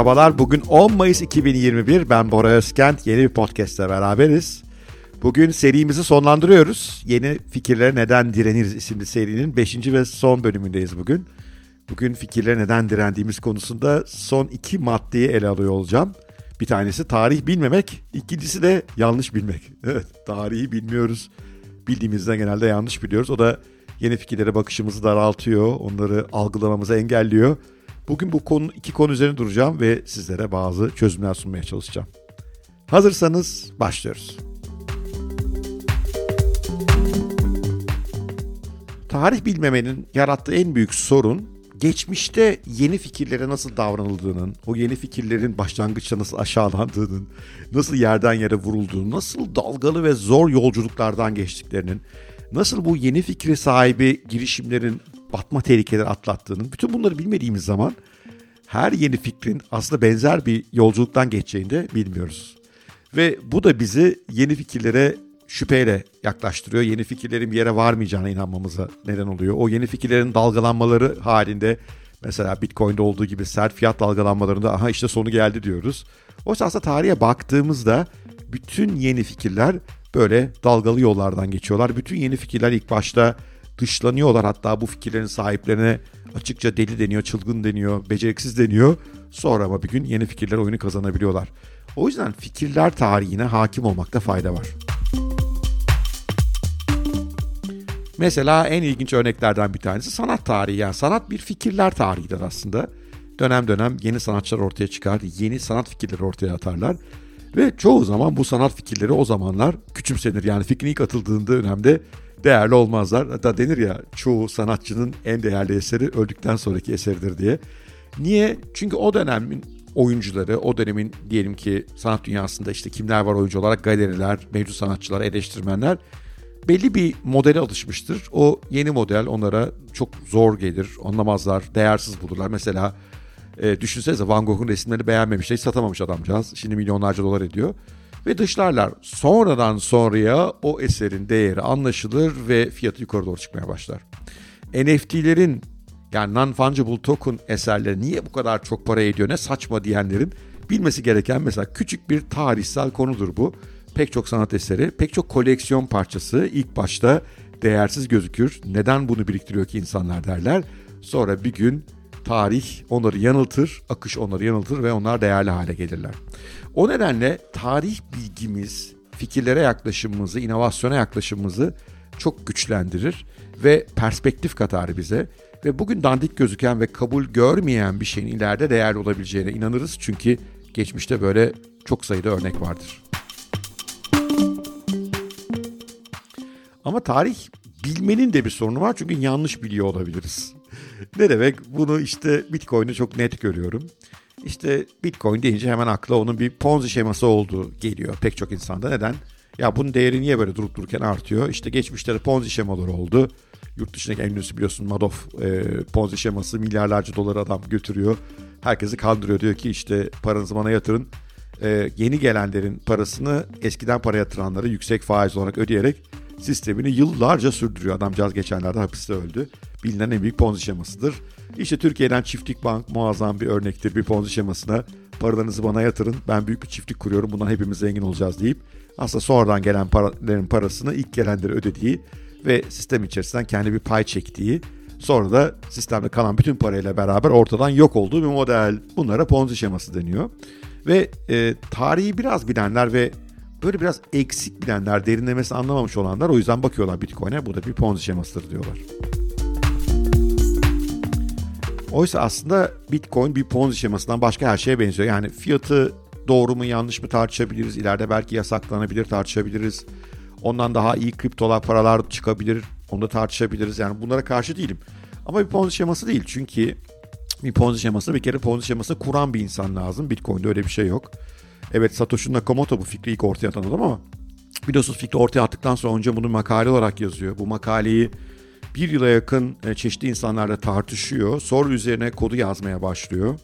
Merhabalar. Bugün 10 Mayıs 2021. Ben Bora Özkent. Yeni bir podcast'te beraberiz. Bugün serimizi sonlandırıyoruz. Yeni fikirlere neden direniriz isimli serinin 5. ve son bölümündeyiz bugün. Bugün fikirlere neden direndiğimiz konusunda son iki maddeyi ele alıyor olacağım. Bir tanesi tarih bilmemek, ikincisi de yanlış bilmek. Evet, tarihi bilmiyoruz. Bildiğimizden genelde yanlış biliyoruz. O da yeni fikirlere bakışımızı daraltıyor, onları algılamamızı engelliyor. Bugün bu konu iki konu üzerine duracağım ve sizlere bazı çözümler sunmaya çalışacağım. Hazırsanız başlıyoruz. Tarih bilmemenin yarattığı en büyük sorun geçmişte yeni fikirlere nasıl davranıldığının, o yeni fikirlerin başlangıçta nasıl aşağılandığının, nasıl yerden yere vurulduğunu, nasıl dalgalı ve zor yolculuklardan geçtiklerinin, nasıl bu yeni fikri sahibi girişimlerin batma tehlikeleri atlattığının, bütün bunları bilmediğimiz zaman her yeni fikrin aslında benzer bir yolculuktan geçeceğini de bilmiyoruz. Ve bu da bizi yeni fikirlere şüpheyle yaklaştırıyor. Yeni fikirlerin bir yere varmayacağına inanmamıza neden oluyor. O yeni fikirlerin dalgalanmaları halinde mesela Bitcoin'de olduğu gibi sert fiyat dalgalanmalarında aha işte sonu geldi diyoruz. Oysa aslında tarihe baktığımızda bütün yeni fikirler böyle dalgalı yollardan geçiyorlar. Bütün yeni fikirler ilk başta dışlanıyorlar hatta bu fikirlerin sahiplerine açıkça deli deniyor, çılgın deniyor, beceriksiz deniyor. Sonra ama bir gün yeni fikirler oyunu kazanabiliyorlar. O yüzden fikirler tarihine hakim olmakta fayda var. Mesela en ilginç örneklerden bir tanesi sanat tarihi. Yani sanat bir fikirler tarihidir aslında. Dönem dönem yeni sanatçılar ortaya çıkar, yeni sanat fikirleri ortaya atarlar. Ve çoğu zaman bu sanat fikirleri o zamanlar küçümsenir. Yani fikrin ilk atıldığında dönemde değerli olmazlar. Hatta denir ya çoğu sanatçının en değerli eseri öldükten sonraki eseridir diye. Niye? Çünkü o dönemin oyuncuları, o dönemin diyelim ki sanat dünyasında işte kimler var oyuncu olarak galeriler, mevcut sanatçılar, eleştirmenler belli bir modele alışmıştır. O yeni model onlara çok zor gelir, anlamazlar, değersiz bulurlar. Mesela e, düşünsenize Van Gogh'un resimlerini beğenmemiş, hiç satamamış adamcağız. Şimdi milyonlarca dolar ediyor. Ve dışlarlar. Sonradan sonraya o eserin değeri anlaşılır ve fiyatı yukarı doğru çıkmaya başlar. NFT'lerin yani non-fungible token eserleri niye bu kadar çok para ediyor ne saçma diyenlerin bilmesi gereken mesela küçük bir tarihsel konudur bu. Pek çok sanat eseri, pek çok koleksiyon parçası ilk başta değersiz gözükür. Neden bunu biriktiriyor ki insanlar derler. Sonra bir gün tarih onları yanıltır, akış onları yanıltır ve onlar değerli hale gelirler. O nedenle tarih bilgimiz, fikirlere yaklaşımımızı, inovasyona yaklaşımımızı çok güçlendirir ve perspektif katar bize. Ve bugün dandik gözüken ve kabul görmeyen bir şeyin ileride değerli olabileceğine inanırız. Çünkü geçmişte böyle çok sayıda örnek vardır. Ama tarih bilmenin de bir sorunu var çünkü yanlış biliyor olabiliriz. ne demek? Bunu işte Bitcoin'de çok net görüyorum. İşte Bitcoin deyince hemen akla onun bir Ponzi şeması olduğu geliyor pek çok insanda. Neden? Ya bunun değeri niye böyle durup dururken artıyor? İşte geçmişte de Ponzi şemaları oldu. Yurt dışındaki en ünlüsü biliyorsun Madoff e, Ponzi şeması milyarlarca dolar adam götürüyor. Herkesi kandırıyor diyor ki işte paranızı bana yatırın. E, yeni gelenlerin parasını eskiden para yatıranları yüksek faiz olarak ödeyerek sistemini yıllarca sürdürüyor. Adamcağız geçenlerde hapiste öldü. Bilinen en büyük Ponzi şemasıdır. İşte Türkiye'den Çiftlik Bank muazzam bir örnektir bir Ponzi şemasına. Paralarınızı bana yatırın. Ben büyük bir çiftlik kuruyorum. Bundan hepimiz zengin olacağız deyip aslında sonradan gelen paraların parasını ilk gelenlere ödediği ve sistem içerisinden kendi bir pay çektiği sonra da sistemde kalan bütün parayla beraber ortadan yok olduğu bir model. Bunlara Ponzi şeması deniyor. Ve e, tarihi biraz bilenler ve böyle biraz eksik bilenler, derinlemesine anlamamış olanlar o yüzden bakıyorlar Bitcoin'e bu da bir Ponzi şemasıdır diyorlar. Oysa aslında Bitcoin bir Ponzi şemasından başka her şeye benziyor. Yani fiyatı doğru mu yanlış mı tartışabiliriz. İleride belki yasaklanabilir tartışabiliriz. Ondan daha iyi kriptolar paralar çıkabilir. Onu da tartışabiliriz. Yani bunlara karşı değilim. Ama bir Ponzi şeması değil. Çünkü bir Ponzi şeması bir kere Ponzi şeması kuran bir insan lazım. Bitcoin'de öyle bir şey yok. Evet Satoshi Nakamoto bu fikri ilk ortaya atan adam ama biliyorsunuz fikri ortaya attıktan sonra önce bunu makale olarak yazıyor. Bu makaleyi bir yıla yakın e, çeşitli insanlarla tartışıyor. Sonra üzerine kodu yazmaya başlıyor.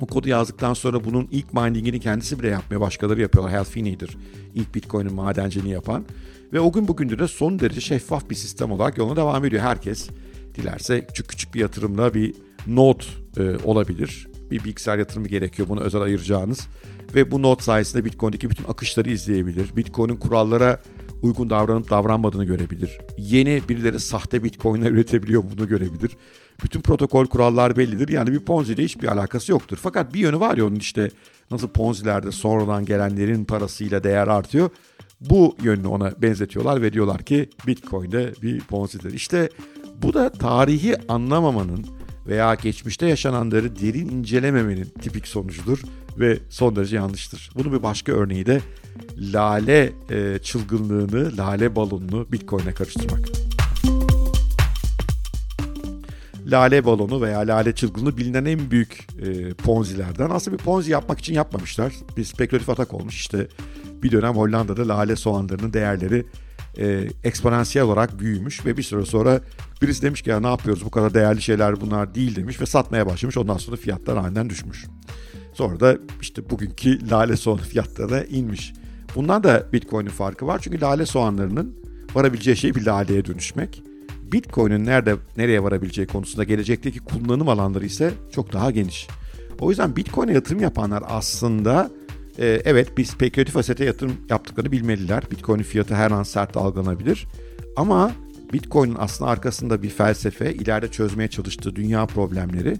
O kodu yazdıktan sonra bunun ilk miningini kendisi bile yapmaya başkaları yapıyorlar. Hal Finney'dir ilk Bitcoin'in madenciliğini yapan. Ve o gün bugündür de son derece şeffaf bir sistem olarak yoluna devam ediyor. Herkes dilerse küçük küçük bir yatırımla bir node e, olabilir. bir bilgisayar yatırımı gerekiyor bunu özel ayıracağınız. Ve bu not sayesinde Bitcoin'deki bütün akışları izleyebilir. Bitcoin'in kurallara uygun davranıp davranmadığını görebilir. Yeni birileri sahte Bitcoin'ler üretebiliyor bunu görebilir. Bütün protokol kurallar bellidir. Yani bir Ponzi ile hiçbir alakası yoktur. Fakat bir yönü var ya onun işte nasıl Ponzi'lerde sonradan gelenlerin parasıyla değer artıyor. Bu yönünü ona benzetiyorlar ve diyorlar ki Bitcoin de bir Ponzi'dir. İşte bu da tarihi anlamamanın veya geçmişte yaşananları derin incelememenin tipik sonucudur ve son derece yanlıştır. Bunun bir başka örneği de lale e, çılgınlığını, lale balonunu Bitcoin'e karıştırmak. Lale balonu veya lale çılgınlığı bilinen en büyük e, ponzilerden. Aslında bir ponzi yapmak için yapmamışlar. Bir spekülatif atak olmuş. İşte bir dönem Hollanda'da lale soğanlarının değerleri e, eksponansiyel olarak büyümüş ve bir süre sonra birisi demiş ki ya ne yapıyoruz bu kadar değerli şeyler bunlar değil demiş ve satmaya başlamış. Ondan sonra fiyatlar aniden düşmüş. Sonra da işte bugünkü lale soğanı fiyatları da inmiş. Bundan da Bitcoin'in farkı var. Çünkü lale soğanlarının varabileceği şey bir laleye dönüşmek. Bitcoin'in nerede nereye varabileceği konusunda gelecekteki kullanım alanları ise çok daha geniş. O yüzden Bitcoin'e yatırım yapanlar aslında e, evet bir spekülatif asete yatırım yaptıklarını bilmeliler. Bitcoin'in fiyatı her an sert dalgalanabilir. Ama Bitcoin'in aslında arkasında bir felsefe, ileride çözmeye çalıştığı dünya problemleri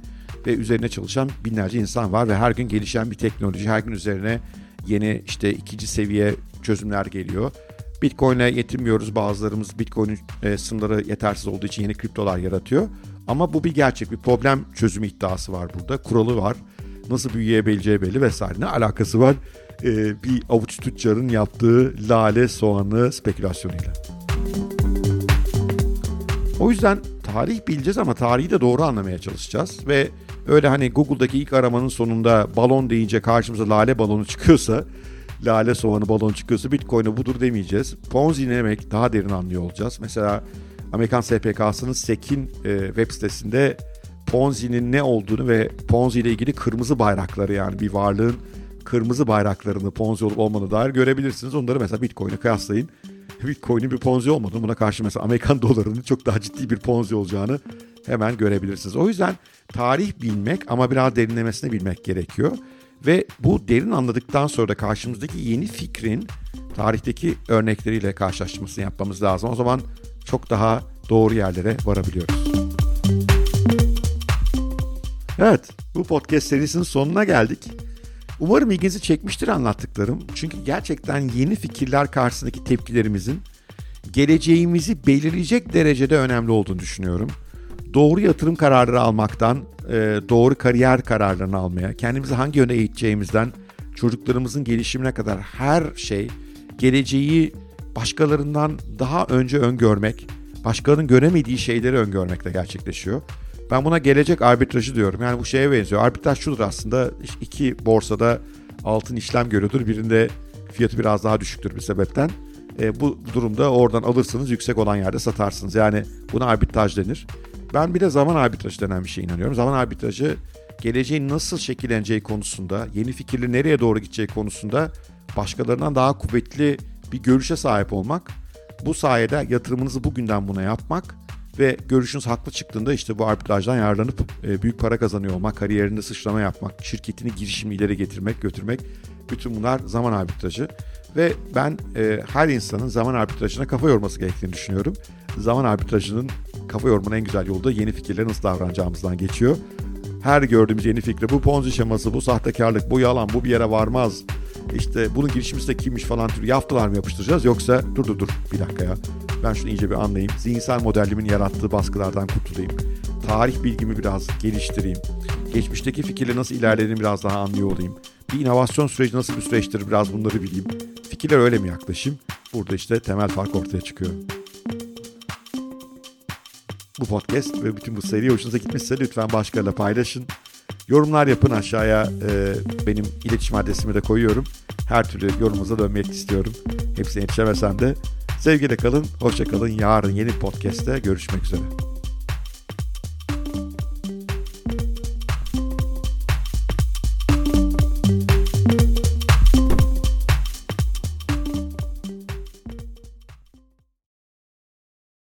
ve üzerine çalışan binlerce insan var ve her gün gelişen bir teknoloji, her gün üzerine yeni işte ikinci seviye çözümler geliyor. Bitcoin'e yetinmiyoruz bazılarımız Bitcoin'in e, sınırları yetersiz olduğu için yeni kriptolar yaratıyor. Ama bu bir gerçek bir problem çözümü iddiası var burada. Kuralı var. Nasıl büyüyebileceği belli vesaire. Ne alakası var e, bir avuç tüccarın yaptığı lale soğanı spekülasyonuyla. O yüzden tarih bileceğiz ama tarihi de doğru anlamaya çalışacağız. Ve öyle hani Google'daki ilk aramanın sonunda balon deyince karşımıza lale balonu çıkıyorsa, lale soğanı balon çıkıyorsa Bitcoin'e budur demeyeceğiz. Ponzi ne demek daha derin anlıyor olacağız. Mesela Amerikan SPK'sının SEC'in e, web sitesinde Ponzi'nin ne olduğunu ve Ponzi ile ilgili kırmızı bayrakları yani bir varlığın kırmızı bayraklarını Ponzi olup olmadığına dair görebilirsiniz. Onları mesela Bitcoin'e kıyaslayın. Bitcoin'in bir Ponzi olmadığını buna karşı mesela Amerikan dolarının çok daha ciddi bir Ponzi olacağını hemen görebilirsiniz. O yüzden tarih bilmek ama biraz derinlemesine bilmek gerekiyor. Ve bu derin anladıktan sonra da karşımızdaki yeni fikrin tarihteki örnekleriyle karşılaştırmasını yapmamız lazım. O zaman çok daha doğru yerlere varabiliyoruz. Evet, bu podcast serisinin sonuna geldik. Umarım ilginizi çekmiştir anlattıklarım. Çünkü gerçekten yeni fikirler karşısındaki tepkilerimizin geleceğimizi belirleyecek derecede önemli olduğunu düşünüyorum. Doğru yatırım kararları almaktan, e, doğru kariyer kararlarını almaya, kendimizi hangi yöne eğiteceğimizden, çocuklarımızın gelişimine kadar her şey geleceği başkalarından daha önce öngörmek, başkalarının göremediği şeyleri öngörmekle gerçekleşiyor. Ben buna gelecek arbitrajı diyorum. Yani bu şeye benziyor. Arbitraj şudur aslında. iki borsada altın işlem görüyordur. Birinde fiyatı biraz daha düşüktür bir sebepten. E, bu durumda oradan alırsınız yüksek olan yerde satarsınız. Yani buna arbitraj denir. Ben bir de zaman arbitrajı denen bir şeye inanıyorum. Zaman arbitrajı geleceğin nasıl şekilleneceği konusunda, yeni fikirli nereye doğru gideceği konusunda başkalarından daha kuvvetli bir görüşe sahip olmak. Bu sayede yatırımınızı bugünden buna yapmak ve görüşünüz haklı çıktığında işte bu arbitrajdan yararlanıp e, büyük para kazanıyor olmak, kariyerinde sıçrama yapmak, şirketini girişimi ileri getirmek, götürmek bütün bunlar zaman arbitrajı. Ve ben e, her insanın zaman arbitrajına kafa yorması gerektiğini düşünüyorum. Zaman arbitrajının kafa yormanın en güzel yolu da yeni fikirlere nasıl davranacağımızdan geçiyor. Her gördüğümüz yeni fikri bu ponzi şeması, bu sahtekarlık, bu yalan, bu bir yere varmaz. İşte bunun girişimcisi de kimmiş falan tür yaftalar mı yapıştıracağız yoksa dur dur dur bir dakika ya ben şunu iyice bir anlayayım. Zihinsel modellimin yarattığı baskılardan kurtulayım. Tarih bilgimi biraz geliştireyim. Geçmişteki fikirle nasıl ilerlediğimi biraz daha anlıyor olayım. Bir inovasyon süreci nasıl bir süreçtir biraz bunları bileyim. Fikirler öyle mi yaklaşayım? Burada işte temel fark ortaya çıkıyor. Bu podcast ve bütün bu seri hoşunuza gitmişse lütfen başkalarıyla paylaşın. Yorumlar yapın aşağıya e, benim iletişim adresimi de koyuyorum. Her türlü yorumunuza dönmek istiyorum. Hepsine yetişemesem de Sevgiyle kalın, hoşça kalın. Yarın yeni podcast'te görüşmek üzere.